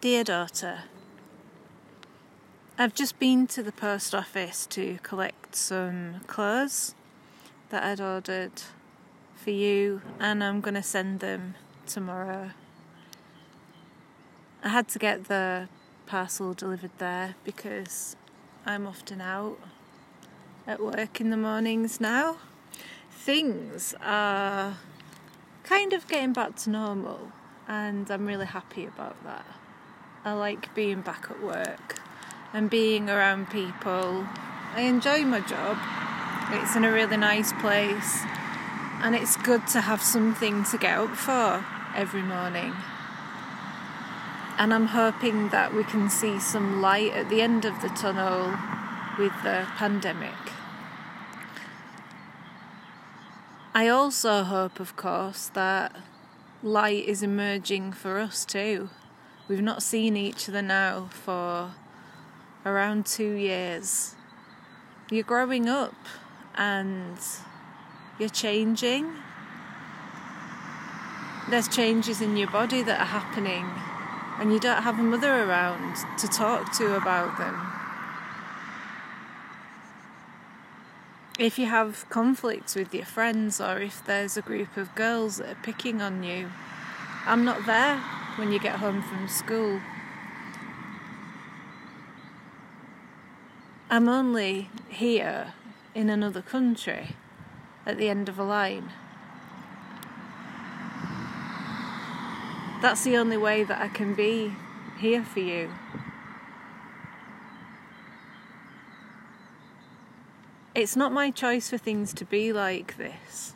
Dear daughter, I've just been to the post office to collect some clothes that I'd ordered for you, and I'm going to send them tomorrow. I had to get the parcel delivered there because I'm often out at work in the mornings now. Things are kind of getting back to normal, and I'm really happy about that. I like being back at work and being around people. I enjoy my job. It's in a really nice place, and it's good to have something to get up for every morning. And I'm hoping that we can see some light at the end of the tunnel with the pandemic. I also hope, of course, that light is emerging for us too. We've not seen each other now for around two years. You're growing up and you're changing. There's changes in your body that are happening, and you don't have a mother around to talk to about them. If you have conflicts with your friends, or if there's a group of girls that are picking on you, I'm not there when you get home from school. I'm only here in another country at the end of a line. That's the only way that I can be here for you. It's not my choice for things to be like this.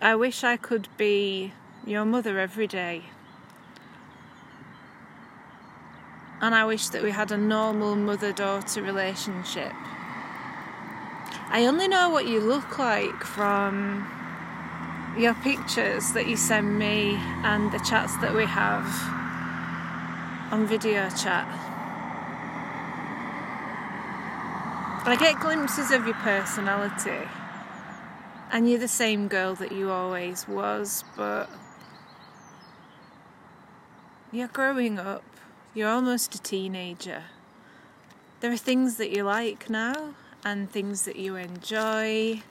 I wish I could be your mother every day. And I wish that we had a normal mother daughter relationship. I only know what you look like from your pictures that you send me and the chats that we have on video chat. I get glimpses of your personality, and you're the same girl that you always was, but you're growing up, you're almost a teenager. There are things that you like now and things that you enjoy,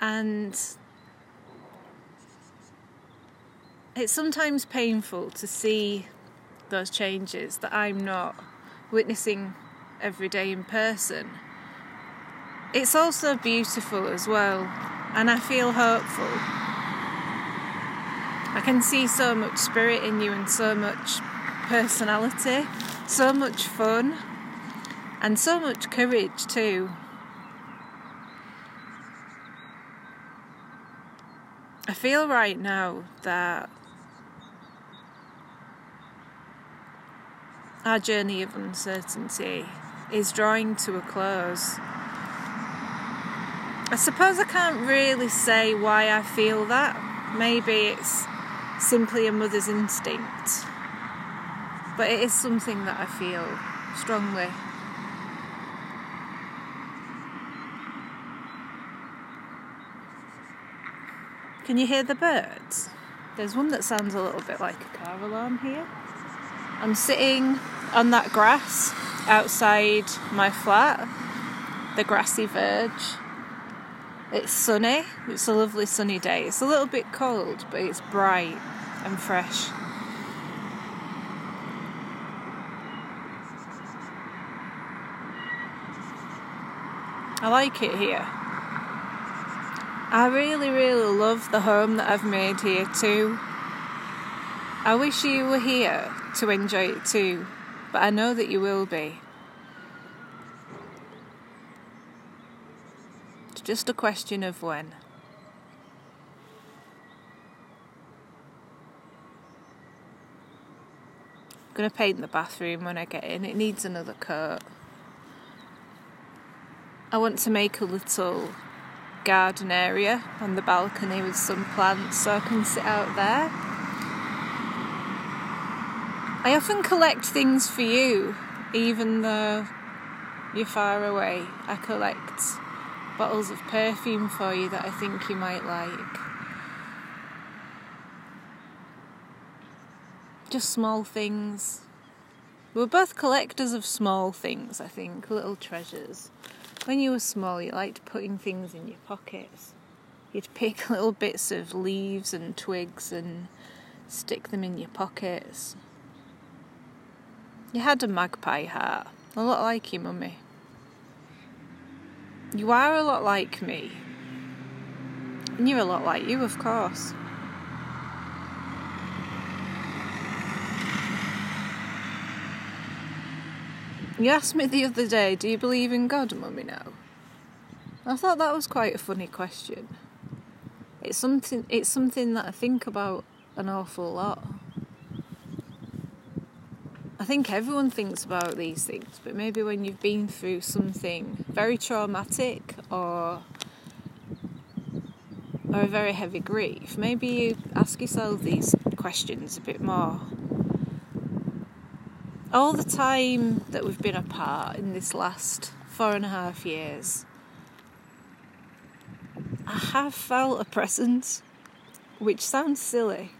and it's sometimes painful to see those changes that I'm not witnessing every day in person. It's also beautiful as well, and I feel hopeful. I can see so much spirit in you and so much personality, so much fun, and so much courage too. I feel right now that our journey of uncertainty is drawing to a close. I suppose I can't really say why I feel that. Maybe it's simply a mother's instinct. But it is something that I feel strongly. Can you hear the birds? There's one that sounds a little bit like a car alarm here. I'm sitting on that grass outside my flat, the grassy verge. It's sunny, it's a lovely sunny day. It's a little bit cold, but it's bright and fresh. I like it here. I really, really love the home that I've made here too. I wish you were here to enjoy it too, but I know that you will be. Just a question of when. I'm going to paint the bathroom when I get in. It needs another coat. I want to make a little garden area on the balcony with some plants so I can sit out there. I often collect things for you, even though you're far away. I collect bottles of perfume for you that I think you might like. Just small things. We are both collectors of small things, I think, little treasures. When you were small, you liked putting things in your pockets. You'd pick little bits of leaves and twigs and stick them in your pockets. You had a magpie hat, a lot like your mummy. You are a lot like me. And you're a lot like you, of course. You asked me the other day, do you believe in God, Mummy, now? I thought that was quite a funny question. It's something it's something that I think about an awful lot. I think everyone thinks about these things, but maybe when you've been through something very traumatic or or a very heavy grief, maybe you ask yourself these questions a bit more all the time that we've been apart in this last four and a half years, I have felt a presence, which sounds silly.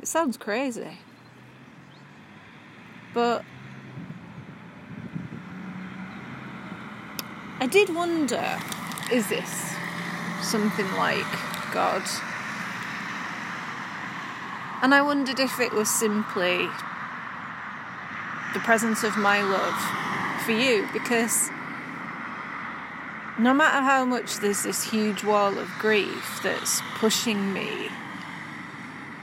It sounds crazy. But I did wonder is this something like God? And I wondered if it was simply the presence of my love for you because no matter how much there's this huge wall of grief that's pushing me,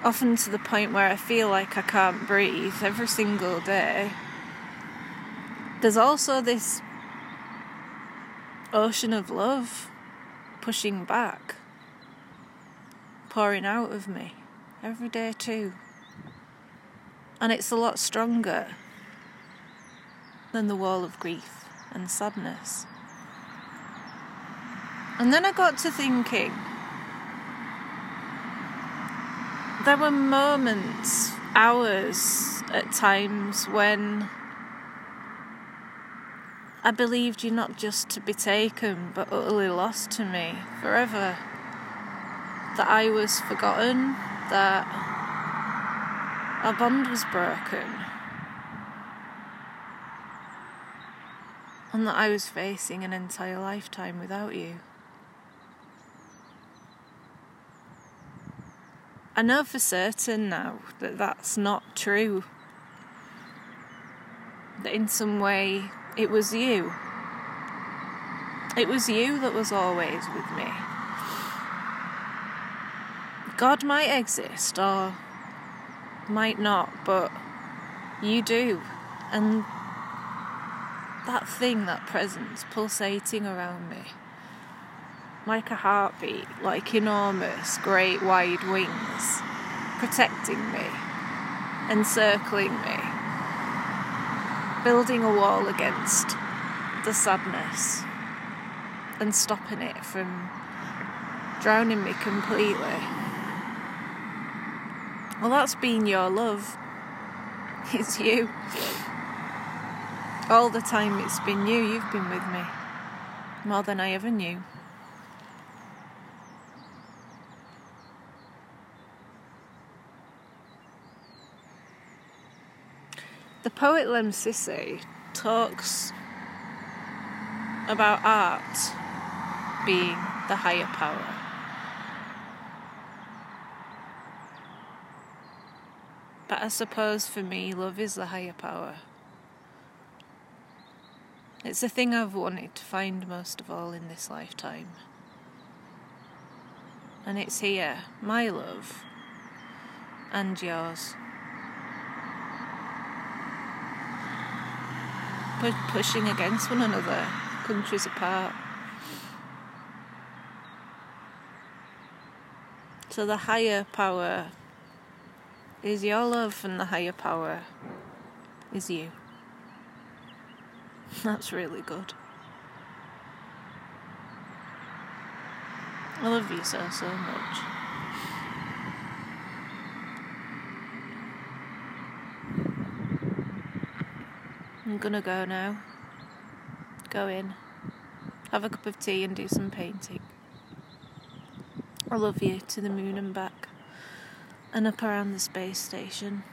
often to the point where I feel like I can't breathe every single day, there's also this ocean of love pushing back, pouring out of me every day too. And it's a lot stronger than the wall of grief and sadness. And then I got to thinking there were moments, hours at times when I believed you not just to be taken but utterly lost to me forever. That I was forgotten, that our bond was broken. and that I was facing an entire lifetime without you. I know for certain now that that's not true. That in some way it was you. It was you that was always with me. God might exist or might not, but you do. And that thing, that presence pulsating around me. Like a heartbeat, like enormous, great, wide wings, protecting me, encircling me, building a wall against the sadness and stopping it from drowning me completely. Well, that's been your love. It's you. All the time it's been you, you've been with me. More than I ever knew. The poet Lemn talks about art being the higher power. But I suppose for me, love is the higher power. It's the thing I've wanted to find most of all in this lifetime. And it's here, my love, and yours. Pushing against one another, countries apart. So the higher power is your love, and the higher power is you. That's really good. I love you so, so much. I'm gonna go now. Go in. Have a cup of tea and do some painting. I love you to the moon and back. And up around the space station.